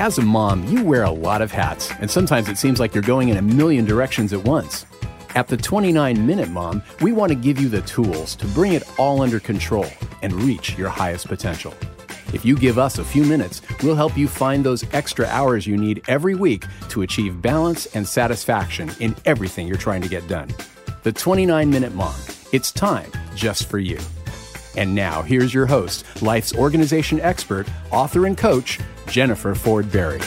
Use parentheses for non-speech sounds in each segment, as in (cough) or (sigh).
As a mom, you wear a lot of hats, and sometimes it seems like you're going in a million directions at once. At the 29 Minute Mom, we want to give you the tools to bring it all under control and reach your highest potential. If you give us a few minutes, we'll help you find those extra hours you need every week to achieve balance and satisfaction in everything you're trying to get done. The 29 Minute Mom. It's time just for you. And now, here's your host, life's organization expert, author, and coach, Jennifer Ford Berry.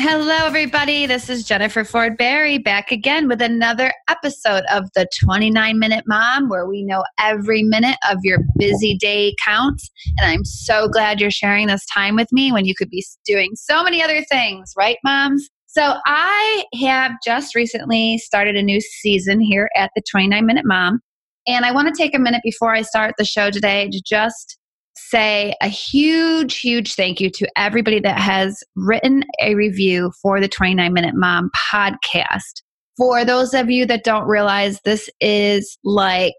Hello, everybody. This is Jennifer Ford Berry back again with another episode of the 29 Minute Mom, where we know every minute of your busy day counts. And I'm so glad you're sharing this time with me when you could be doing so many other things, right, moms? So, I have just recently started a new season here at the 29 Minute Mom. And I want to take a minute before I start the show today to just say a huge, huge thank you to everybody that has written a review for the 29 Minute Mom podcast. For those of you that don't realize, this is like,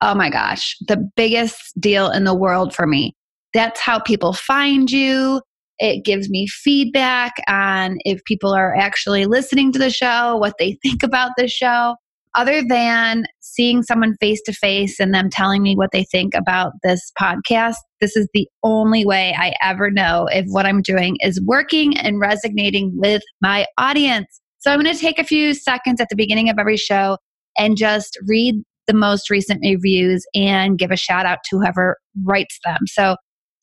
oh my gosh, the biggest deal in the world for me. That's how people find you. It gives me feedback on if people are actually listening to the show, what they (laughs) think about the show. Other than seeing someone face to face and them telling me what they think about this podcast, this is the only way I ever know if what I'm doing is working and resonating with my audience. So I'm going to take a few seconds at the beginning of every show and just read the most recent reviews and give a shout out to whoever writes them. So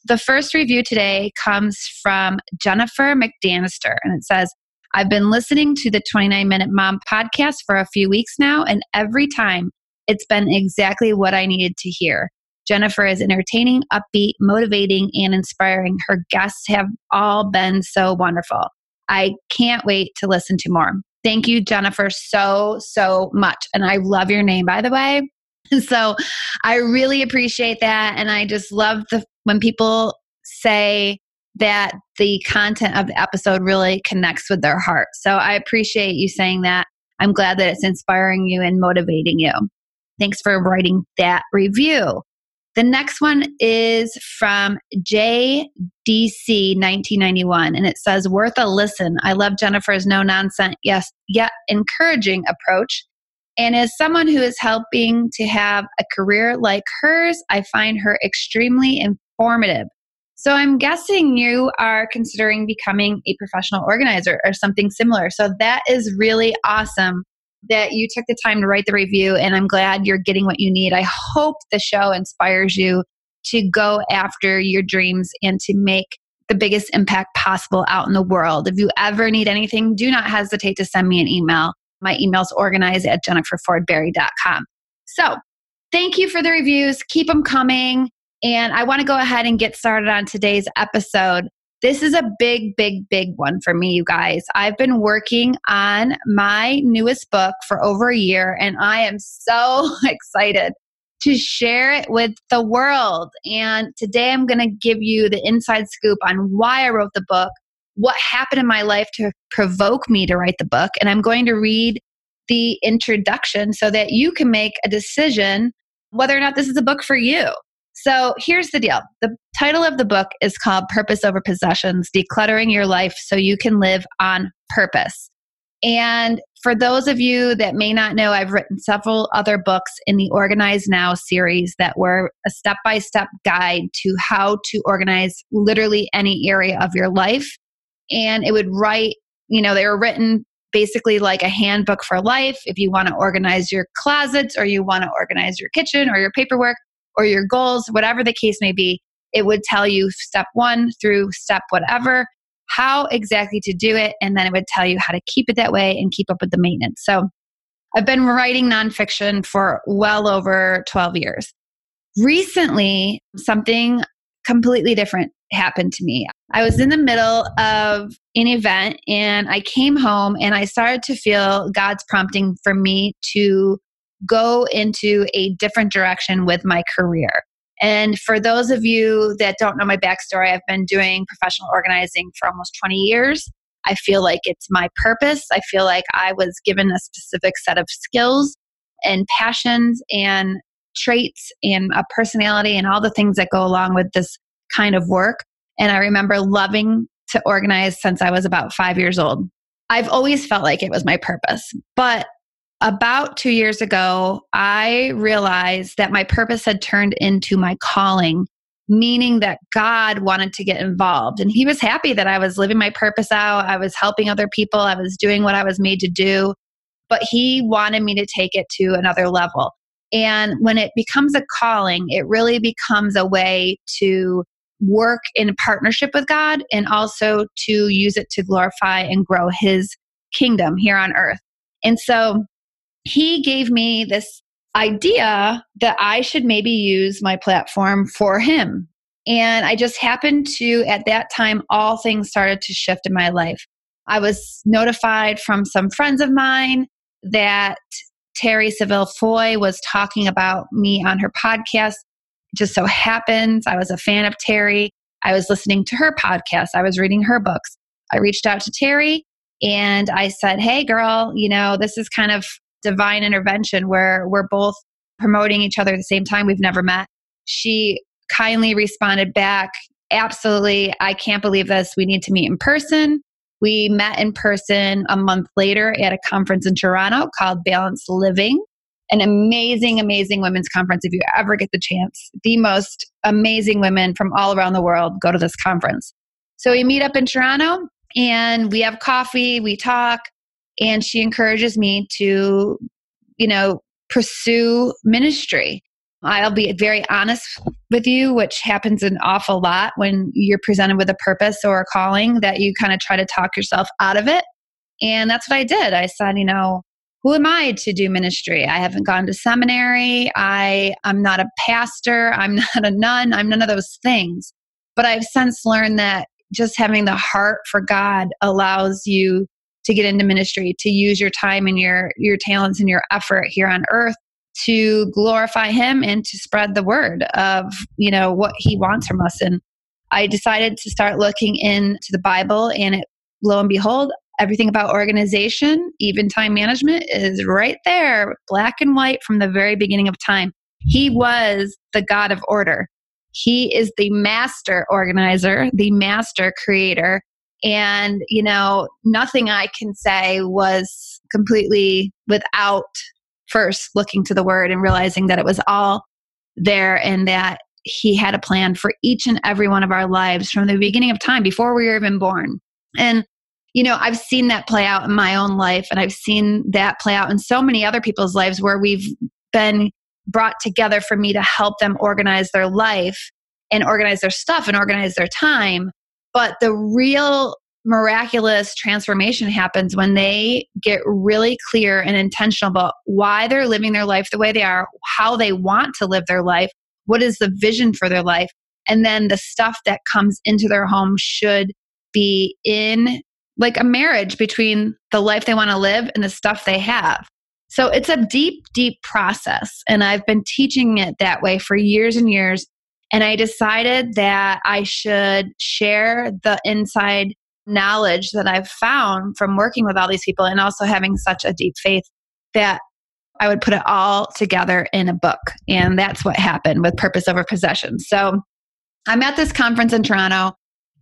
the first review today comes from Jennifer McDanister, and it says, I've been listening to the 29 Minute Mom podcast for a few weeks now, and every time it's been exactly what I needed to hear. Jennifer is entertaining, upbeat, motivating, and inspiring. Her guests have all been so wonderful. I can't wait to listen to more. Thank you, Jennifer, so, so much. And I love your name, by the way. (laughs) So I really appreciate that. And I just love the when people say that the content of the episode really connects with their heart. So I appreciate you saying that. I'm glad that it's inspiring you and motivating you. Thanks for writing that review. The next one is from JDC 1991, and it says, Worth a listen. I love Jennifer's no nonsense, yes, yet encouraging approach. And as someone who is helping to have a career like hers, I find her extremely informative. So I'm guessing you are considering becoming a professional organizer or something similar. So that is really awesome that you took the time to write the review, and I'm glad you're getting what you need. I hope the show inspires you to go after your dreams and to make the biggest impact possible out in the world. If you ever need anything, do not hesitate to send me an email. My email's organized at jenniferfordberry.com. So, thank you for the reviews. Keep them coming. And I want to go ahead and get started on today's episode. This is a big, big, big one for me, you guys. I've been working on my newest book for over a year, and I am so (laughs) excited to share it with the world. And today I'm going to give you the inside scoop on why I wrote the book, what happened in my life to provoke me to write the book, and I'm going to read the introduction so that you can make a decision whether or not this is a book for you. So here's the deal the title of the book is called Purpose Over Possessions Decluttering Your Life So You Can Live on Purpose. And for those of you that may not know, I've written several other books in the Organize Now series that were a step by step guide to how to organize literally any area of your life. And it would write, you know, they were written basically like a handbook for life. If you want to organize your closets or you want to organize your kitchen or your paperwork, or your goals, whatever the case may be, it would tell you step one through step whatever, how exactly to do it, and then it would tell you how to keep it that way and keep up with the maintenance. So I've been writing nonfiction for well over 12 years. Recently, something completely different happened to me. I was in the middle of an event and I came home and I started to feel God's prompting for me to go into a different direction with my career. And for those of you that don't know my backstory, I've been doing professional organizing for almost 20 years. I feel like it's my purpose. I feel like I was given a specific set of skills and passions and traits and a personality and all the things that go along with this kind of work. And I remember loving to organize since I was about five years old. I've always felt like it was my purpose. But about two years ago, I realized that my purpose had turned into my calling, meaning that God wanted to get involved. And He was happy that I was living my purpose out. I was helping other people. I was doing what I was made to do. But He wanted me to take it to another level. And when it becomes a calling, it really becomes a way to work in partnership with God and also to use it to glorify and grow His kingdom here on earth. And so he gave me this idea that I should maybe use my platform for him. And I just happened to, at that time, all things started to shift in my life. I was notified from some friends of mine that Terri Savelle Foy was talking about me on her podcast. Just so happens I was a fan of Terri. I was listening to her podcast, I was reading her books. I reached out to Terri and I said, Hey, girl, you know, this is kind of divine intervention where we're both promoting each other at the same time. We've never met. She kindly responded back, Absolutely. I can't believe this. We need to meet in person. We met in person a month later at a conference in Toronto called Balanced Living, an amazing, amazing women's conference. If you ever get the chance, the most amazing women from all around the world go to this conference. So we meet up in Toronto and we have coffee, we talk, and she encourages me to, you know, pursue ministry. I'll be very honest with you, which happens an awful lot when you're presented with a purpose or a calling that you kind of try to talk yourself out of it. And that's what I did. I said, you know, who am I to do ministry? I haven't gone to seminary. I, I'm not a pastor. I'm (laughs) not a nun. I'm none of those things. But I've since learned that just having the heart for God allows you to get into ministry, to use your time and your your talents and your effort here on earth to glorify him and to spread the word of, you know, what he wants from us. And I decided to start looking into the Bible and it lo and behold, everything about organization, even time management is right there, black and white from the very beginning of time. He was the God of order. He is the master organizer, the master creator, and, you know, nothing I can say was completely without first looking to the word and realizing that it was all there and that he had a plan for each and every one of our lives from the beginning of time before we were even born. And, you know, I've seen that play out in my own life and I've seen that play out in so many other people's lives where we've been brought together for me to help them organize their life and organize their stuff and organize their time. But the real miraculous transformation happens when they get really clear and intentional about why they're living their life the way they are, how they want to live their life, what is the vision for their life, and then the stuff that comes into their home should be in like a marriage between the life they want to live and the stuff they have. So it's a deep, deep process. And I've been teaching it that way for years and years. And I decided that I should share the inside knowledge that I've found from working with all these people and also having such a deep faith that I would put it all together in a book. And that's what happened with Purpose Over Possession. So I'm at this conference in Toronto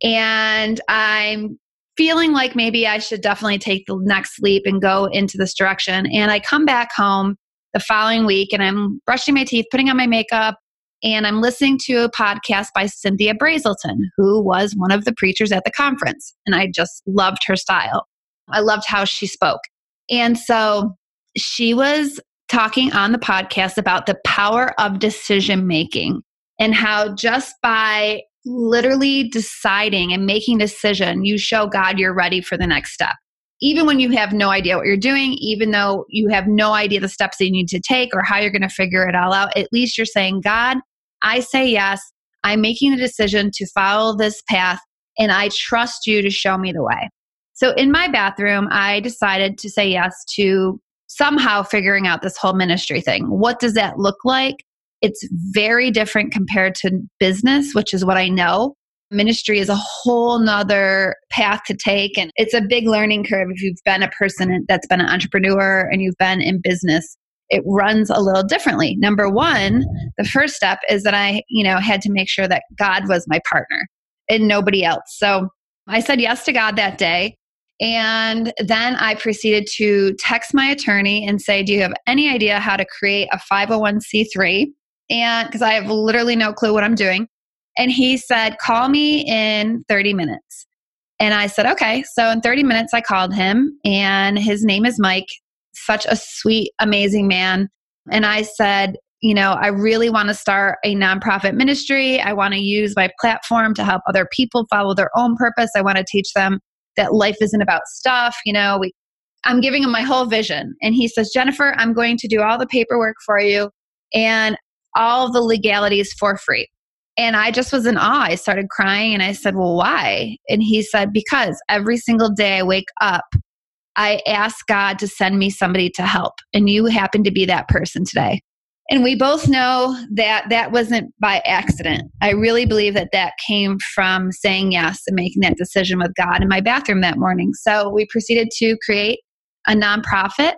and I'm feeling like maybe I should definitely take the next leap and go into this direction. And I come back home the following week and I'm brushing my teeth, putting on my makeup, and I'm listening to a podcast by Cynthia Brazelton, who was one of the preachers at the conference. And I just loved her style. I loved how she spoke. And so she was talking on the podcast about the power of decision making and how just by literally deciding and making decision, you show God you're ready for the next step. Even when you have no idea what you're doing, even though you have no idea the steps that you need to take or how you're going to figure it all out, at least you're saying, God, I say yes. I'm making the decision to follow this path and I trust you to show me the way. So in my bathroom, I decided to say yes to somehow figuring out this whole ministry thing. What does that look like? It's very different compared to business, which is what I know. ministry is a whole nother path to take. And it's a big learning curve if you've been a person that's been an entrepreneur and you've been in business. It runs a little differently. Number one, the first step is that I, you know, had to make sure that God was my partner and nobody else. So I said yes to God that day. And then I proceeded to text my attorney and say, Do you have any idea how to create a 501c3? And because I have literally no clue what I'm doing. And he said, Call me in 30 minutes. And I said, Okay. So in 30 minutes, I called him, and his name is Mike, such a sweet, amazing man. And I said, you know, I really want to start a nonprofit ministry. I want to use my platform to help other people follow their own purpose. I want to teach them that life isn't about stuff. You know, we, I'm giving him my whole vision. And he says, Jennifer, I'm going to do all the paperwork for you and all the legalities for free. And I just was in awe. I started crying and I said, Well, why? And he said, Because every single day I wake up, I ask God to send me somebody to help. And you happen to be that person today. And we both know that that wasn't by accident. I really believe that that came from saying yes and making that decision with God in my bathroom that morning. So we proceeded to create a nonprofit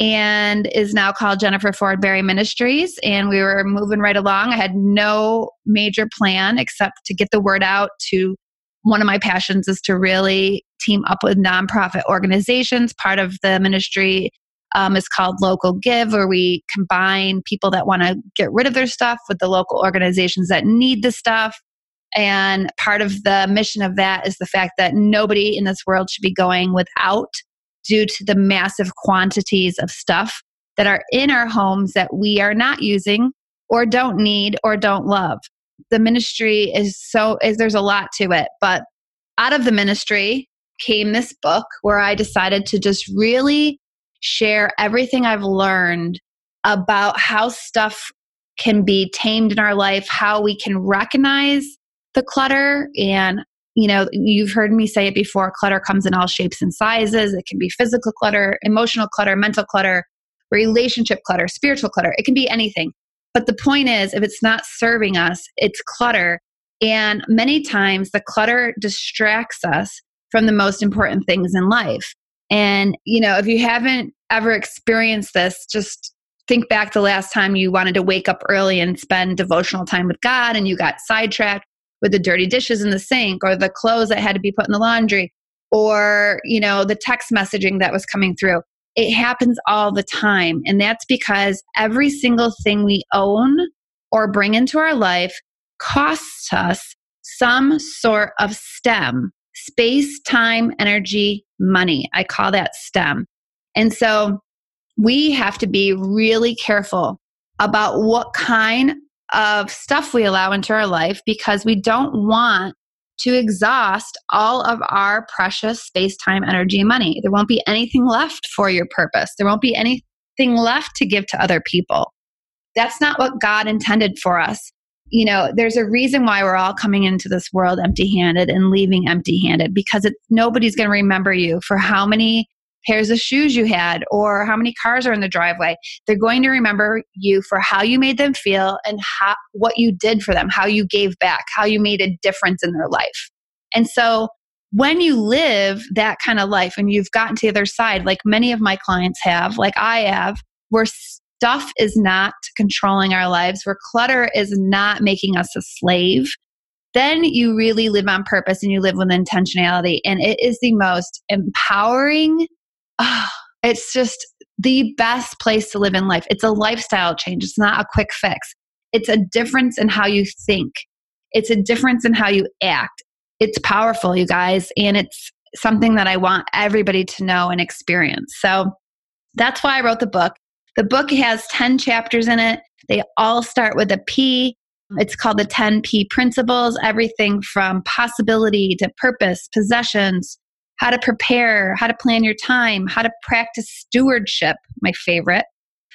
and is now called Jennifer Ford Berry Ministries. And we were moving right along. I had no major plan except to get the word out to one of my passions is to really team up with nonprofit organizations. Part of the ministry um, is called Local Give, where we combine people that want to get rid of their stuff with the local organizations that need the stuff. And part of the mission of that is the fact that nobody in this world should be going without due to the massive quantities of stuff that are in our homes that we are not using or don't need or don't love. The ministry is so is there's a lot to it, but out of the ministry came this book where I decided to just really share everything I've learned about how stuff can be tamed in our life, how we can recognize the clutter. And, you know, you've heard me say it before clutter comes in all shapes and sizes. It can be physical clutter, emotional clutter, mental clutter, relationship clutter, spiritual clutter. It can be anything. But the point is, if it's not serving us, it's clutter. And many times the clutter distracts us from the most important things in life. And, you know, if you haven't ever experienced this, just think back the last time you wanted to wake up early and spend devotional time with God and you got sidetracked with the dirty dishes in the sink or the clothes that had to be put in the laundry or, you know, the text messaging that was coming through. It happens all the time. And that's because every single thing we own or bring into our life costs us some sort of STEM space, time, energy, money. I call that STEM. And so we have to be really careful about what kind of stuff we allow into our life because we don't want to exhaust all of our precious space, time, energy, and money. There won't be anything left for your purpose. There won't be anything left to give to other people. That's not what God intended for us you know, there's a reason why we're all coming into this world empty handed and leaving empty handed because nobody's going to remember you for how many pairs of shoes you had or how many cars are in the driveway. They're going to remember you for how you made them feel and how, what you did for them, how you gave back, how you made a difference in their life. And so when you live that kind of life and you've gotten to the other side, like many of my clients have, like I have, we're stuff is not controlling our lives, where clutter is not making us a slave, then you really live on purpose and you live with intentionality. And it is the most empowering. Oh, (sighs) it's just the best place to live in life. It's a lifestyle change, it's not a quick fix. It's a difference in how you think, it's a difference in how you act. It's powerful, you guys, and it's something that I want everybody to know and experience. So that's why I wrote the book. The book has 10 chapters in it. They all start with a P. It's called the 10 P principles, everything from possibility to purpose, possessions, how to prepare, how to plan your time, how to practice stewardship, my favorite,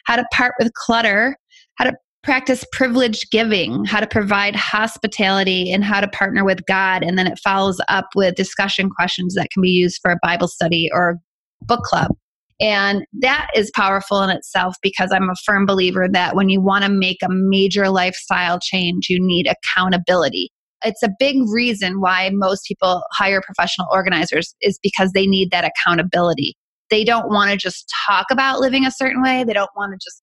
how to part with clutter, how to practice privileged giving, how to provide hospitality, and how to partner with God. And then it follows up with discussion questions that can be used for a Bible study or book club. And that is powerful in itself because I'm a firm believer that when you want to make a major lifestyle change, you need accountability. It's a big reason why most people hire professional organizers is because they need that accountability. They don't want to just talk about living a certain way. They don't want to just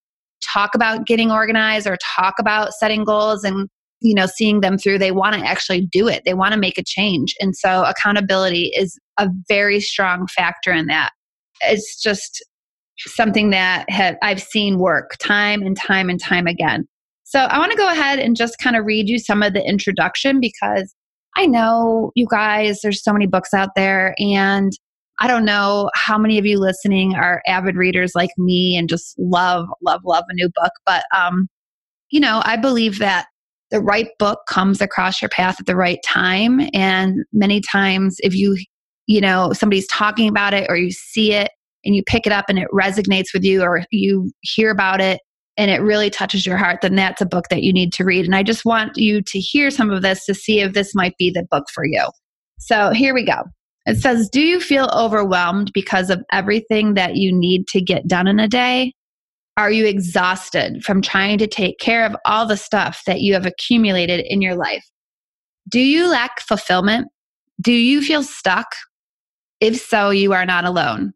talk about getting organized or talk about setting goals and you know seeing them through. They want to actually do it. They want to make a change. And so accountability is a very strong factor in that. It's just something that have, i've seen work time and time and time again so i want to go ahead and just kind of read you some of the introduction because i know you guys there's so many books out there and I don't know how many of you listening are avid readers like me and just love, love, love a new book. But, um, you know, I believe that the right book comes across your path at the right time. And many times, if you, you know, somebody's talking about it or you see it and you pick it up and it resonates with you or you hear about it and it really touches your heart, then that's a book that you need to read. And I just want you to hear some of this to see if this might be the book for you. So here we go. It says, Do you feel overwhelmed because of everything that you need to get done in a day? Are you exhausted from trying to take care of all the stuff that you have accumulated in your life? Do you lack fulfillment? Do you feel stuck? If so, you are not alone.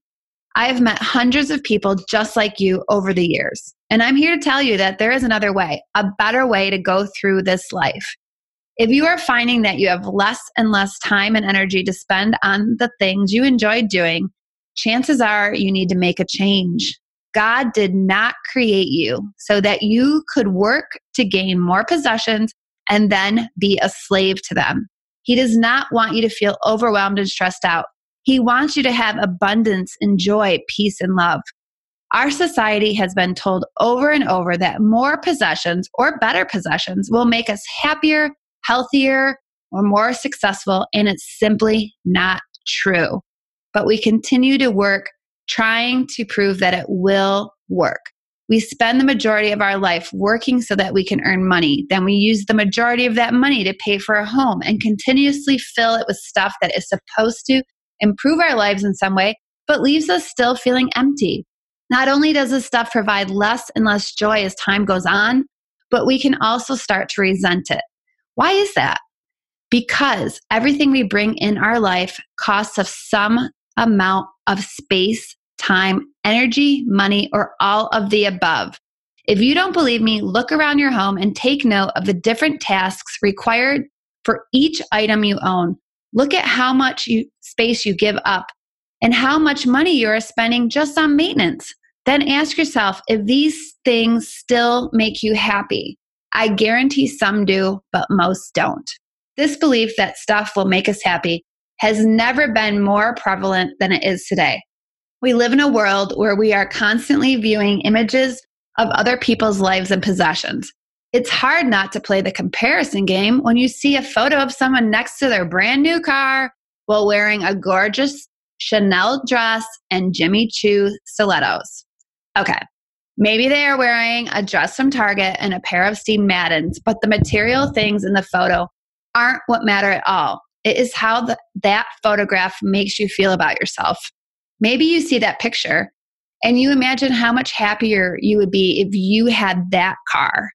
I have met hundreds of people just like you over the years. And I'm here to tell you that there is another way, a better way to go through this life. If you are finding that you have less and less time and energy to spend on the things you enjoy doing, chances are you need to make a change. God did not create you so that you could work to gain more possessions and then be a slave to them. He does not want you to feel overwhelmed and stressed out. He wants you to have abundance and joy, peace, and love. Our society has been told over and over that more possessions or better possessions will make us happier, healthier, or more successful, and it's simply not true. But we continue to work trying to prove that it will work. We spend the majority of our life working so that we can earn money. Then we use the majority of that money to pay for a home and continuously fill it with stuff that is supposed to improve our lives in some way, but leaves us still feeling empty. Not only does this stuff provide less and less joy as time goes on, but we can also start to resent it. Why is that? Because everything we bring in our life costs us some amount of space, time, energy, money, or all of the above. If you don't believe me, look around your home and take note of the different tasks required for each item you own. Look at how much you, space you give up and how much money you are spending just on maintenance. Then ask yourself if these things still make you happy. I guarantee some do, but most don't. This belief that stuff will make us happy has never been more prevalent than it is today. We live in a world where we are constantly viewing images of other people's lives and possessions. It's hard not to play the comparison game when you see a photo of someone next to their brand new car while wearing a gorgeous Chanel dress and Jimmy Choo stilettos. Okay, Maybe they are wearing a dress from Target and a pair of Steve Maddens, but the material things in the photo aren't what matter at all. It is how the, that photograph makes you feel about yourself. Maybe you see that picture and you imagine how much happier you would be if you had that car.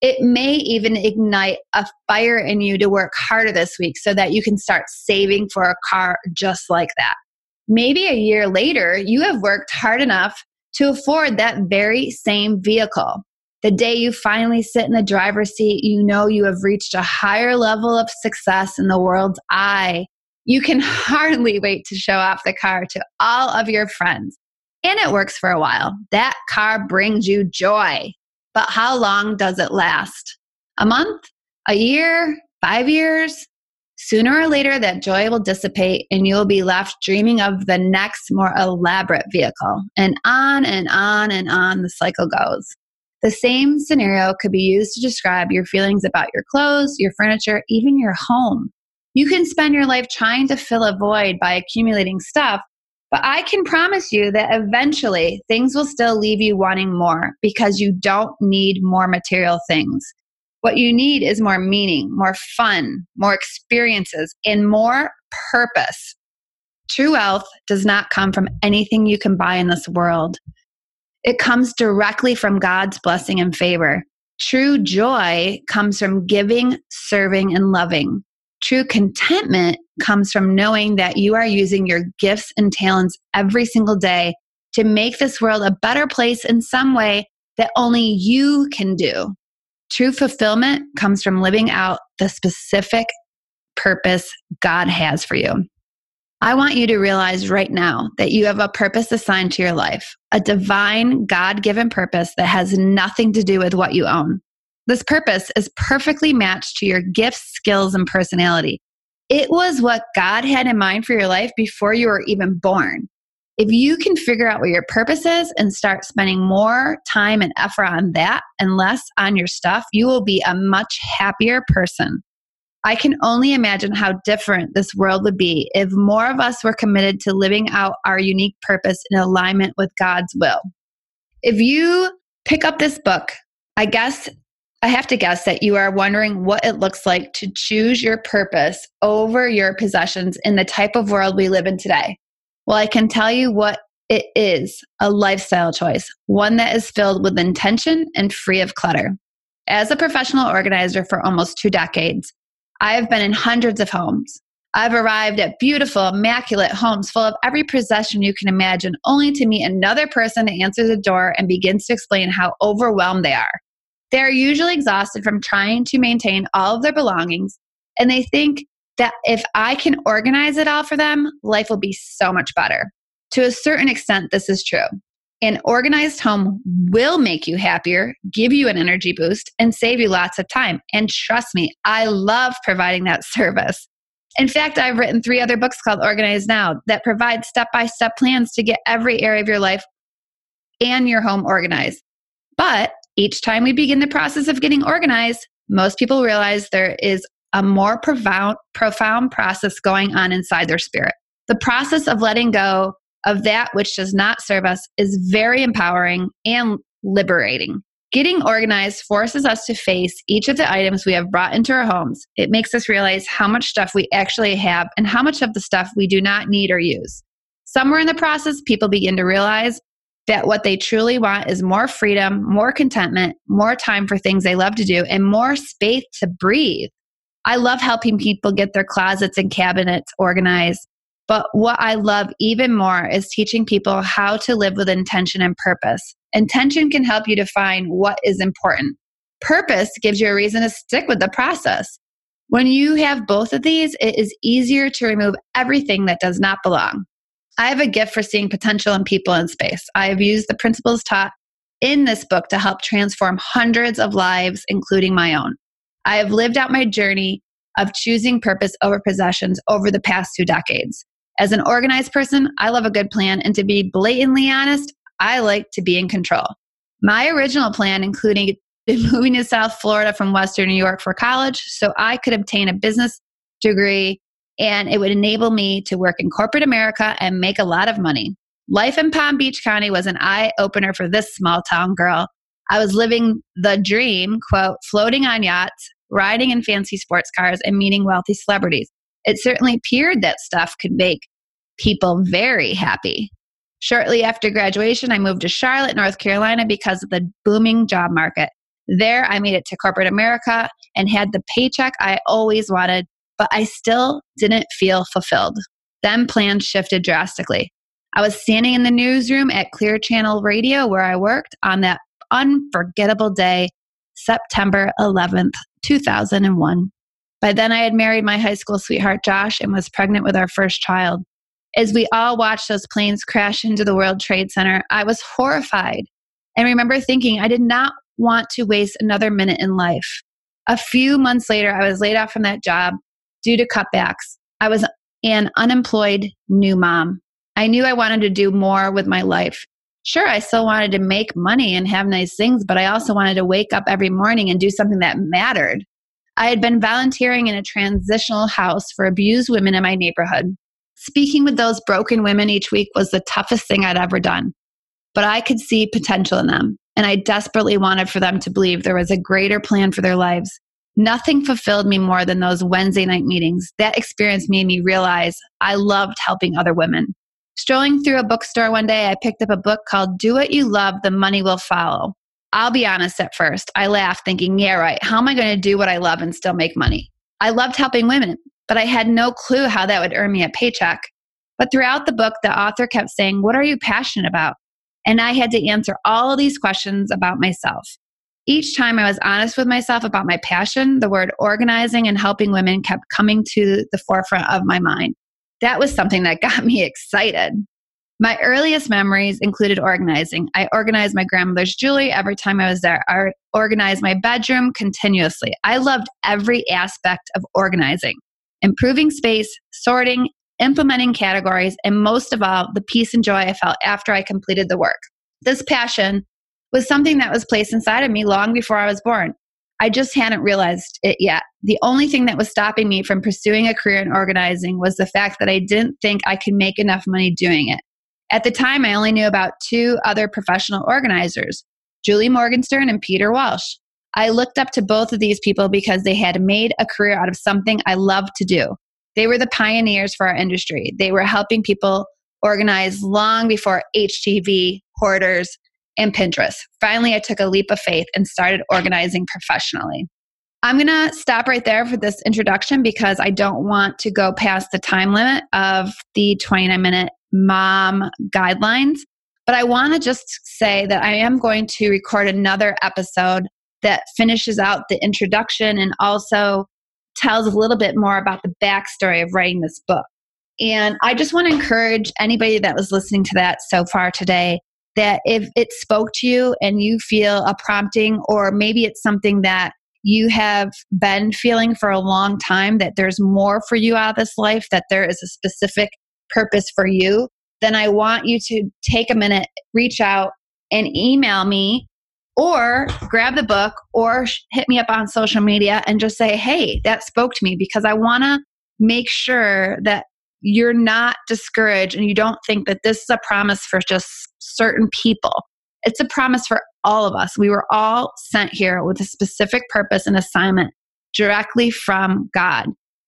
It may even ignite a fire in you to work harder this week so that you can start saving for a car just like that. Maybe a year later, you have worked hard enough to afford that very same vehicle. The day you finally sit in the driver's seat, you know you have reached a higher level of success in the world's eye. You can (laughs) hardly wait to show off the car to all of your friends. And it works for a while. That car brings you joy. But how long does it last? A month? A year? Five years? Sooner or later, that joy will dissipate and you'll be left dreaming of the next, more elaborate vehicle. And on and on and on the cycle goes. The same scenario could be used to describe your feelings about your clothes, your furniture, even your home. You can spend your life trying to fill a void by accumulating stuff, but I can promise you that eventually things will still leave you wanting more because you don't need more material things. What you need is more meaning, more fun, more experiences, and more purpose. True wealth does not come from anything you can buy in this world. It comes directly from God's blessing and favor. True joy comes from giving, serving, and loving. True contentment comes from knowing that you are using your gifts and talents every single day to make this world a better place in some way that only you can do. True fulfillment comes from living out the specific purpose God has for you. I want you to realize right now that you have a purpose assigned to your life, a divine, God given purpose that has nothing to do with what you own. This purpose is perfectly matched to your gifts, skills, and personality. It was what God had in mind for your life before you were even born. If you can figure out what your purpose is and start spending more time and effort on that and less on your stuff, you will be a much happier person. I can only imagine how different this world would be if more of us were committed to living out our unique purpose in alignment with God's will. If you pick up this book, I guess I have to guess that you are wondering what it looks like to choose your purpose over your possessions in the type of world we live in today. Well, I can tell you what it is a lifestyle choice, one that is filled with intention and free of clutter. As a professional organizer for almost two decades, I have been in hundreds of homes. I've arrived at beautiful, immaculate homes full of every possession you can imagine, only to meet another person that answers the door and begins to explain how overwhelmed they are. They are usually exhausted from trying to maintain all of their belongings, and they think that if I can organize it all for them, life will be so much better. To a certain extent, this is true. An organized home will make you happier, give you an energy boost, and save you lots of time. And trust me, I love providing that (laughs) service. In fact, I've written three other books called Organize Now that provide step by step plans to get every area of your life and your home organized. But each time we begin the process of getting organized, most people realize there is a more profound, profound process going on inside their spirit. The process of letting go of that which does not serve us is very empowering and liberating. Getting organized forces us to face each of the items we have brought into our homes. It makes us realize how much stuff we actually have and how much of the stuff we do not need or use. Somewhere in the process, people begin to realize that what they truly want is more freedom, more contentment, more time for things they love to do, and more space to breathe. I love helping people get their closets and cabinets organized but what I love even more is teaching people how to live with intention and purpose. Intention can help you define what is important. Purpose gives you a reason to stick with the process. When you have both of these, it is easier to remove everything that does not belong. I have a gift for seeing potential in people in space. I have used the principles taught in this book to help transform hundreds of lives, including my own. I have lived out my journey of choosing purpose over possessions over the past two decades. As an organized person, I love a good plan. And to be blatantly honest, I like to be in control. My original plan including (laughs) moving to South Florida from Western New York for college so I could obtain a business degree and it would enable me to work in corporate America and make a lot of money. Life in Palm Beach County was an eye opener for this small town girl. I was living the dream, quote, floating on yachts, riding in fancy sports cars, and meeting wealthy celebrities it certainly appeared that stuff could make people very happy. Shortly after graduation, I moved to Charlotte, North Carolina because of the booming job market. There, I made it to corporate America and had the paycheck I always wanted, but I still didn't feel fulfilled. Then plans shifted drastically. I was standing in the newsroom at Clear Channel Radio where I worked on that unforgettable day, September 11th, 2001. By then, I had married my high school sweetheart, Josh, and was pregnant with our first child. As we all watched those planes crash into the World Trade Center, I was horrified and remember thinking I did not want to waste another minute in life. A few months later, I was laid off from that job due to cutbacks. I was an unemployed new mom. I knew I wanted to do more with my life. Sure, I still wanted to make money and have nice things, but I also wanted to wake up every morning and do something that mattered. I had been volunteering in a transitional house for abused women in my neighborhood. Speaking with those broken women each week was the toughest thing I'd ever done. But I could see potential in them, and I desperately wanted for them to believe there was a greater plan for their lives. Nothing fulfilled me more than those Wednesday night meetings. That experience made me realize I loved helping other women. Strolling through a bookstore one day, I picked up a book called Do What You Love, The Money Will Follow. I'll be honest at first. I laughed, thinking, yeah, right. How am I going to do what I love and still make money? I loved helping women, but I had no clue how that would earn me a paycheck. But throughout the book, the author kept saying, What are you passionate about? And I had to answer all these questions about myself. Each time I was honest with myself about my passion, the word organizing and helping women kept coming to the forefront of my mind. That was something that got (laughs) me excited. My earliest memories included organizing. I organized my grandmother's jewelry every time I was there. I organized my bedroom continuously. I loved every aspect of organizing, improving space, sorting, implementing categories, and most of all, the peace and joy I felt after I completed the work. This passion was something that was placed inside of me long before I was born. I just hadn't realized it yet. The only thing that was stopping me from pursuing a career in organizing was the fact that I didn't think I could make enough money doing it. At the time, I only knew about two other professional organizers, Julie Morgenstern and Peter Walsh. I looked up to both of these people because they had made a career out of something I loved to do. They were the pioneers for our industry. They were helping people organize long before HGTV, hoarders, and Pinterest. Finally, I took a leap of faith and started organizing professionally. I'm going to stop right there for this introduction because I don't want to go past the time limit of the 29 minute mom guidelines. But I want to just say that I am going to record another episode that finishes out the introduction and also tells a little bit more about the backstory of writing this book. And I just want to encourage anybody that was listening to that so far today that if it spoke to you and you feel a prompting, or maybe it's something that you have been feeling for a long time, that there's more for you out of this life, that there is a specific purpose for you, then I want you to take a minute, reach out, and email me or grab the book or hit me up on social media and just say, hey, that spoke to me because I want to make sure that you're not discouraged and you don't think that this is a promise for just certain people. It's a promise for all of us. We were all sent here with a specific purpose and assignment directly from God.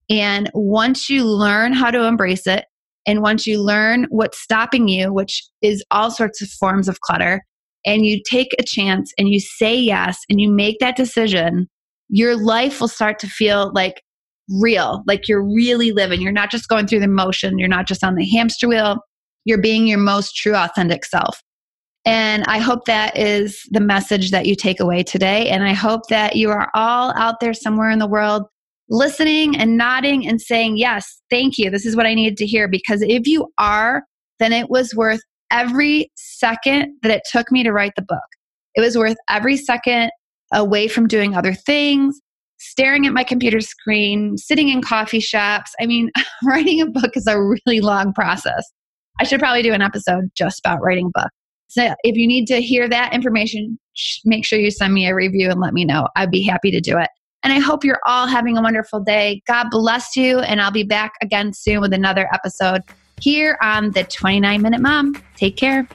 And once you learn how to embrace it, and once you learn what's stopping you, which is all sorts of forms of clutter, and you take a chance and you say yes and you make that decision, your life will start to feel like real, like you're really living. You're not just going through the motion, you're not just on the hamster wheel, you're being your most true, authentic self. And I hope that is the message that you take away today. And I hope that you are all out there somewhere in the world listening and nodding and saying, Yes, thank you. This is what I needed to hear. Because if you are, then it was worth every second that it took me to write the book. It was worth every second away from doing other things, staring at my computer screen, sitting in coffee shops. I mean, (laughs) writing a book is a really long process. I should probably do an episode just about writing a book. So if you need to hear that information, make sure you send me a review and let me know. I'd be happy to do it. And I hope you're all having a wonderful day. God bless you. And I'll be back again soon with another episode here on the 29 Minute Mom. Take care.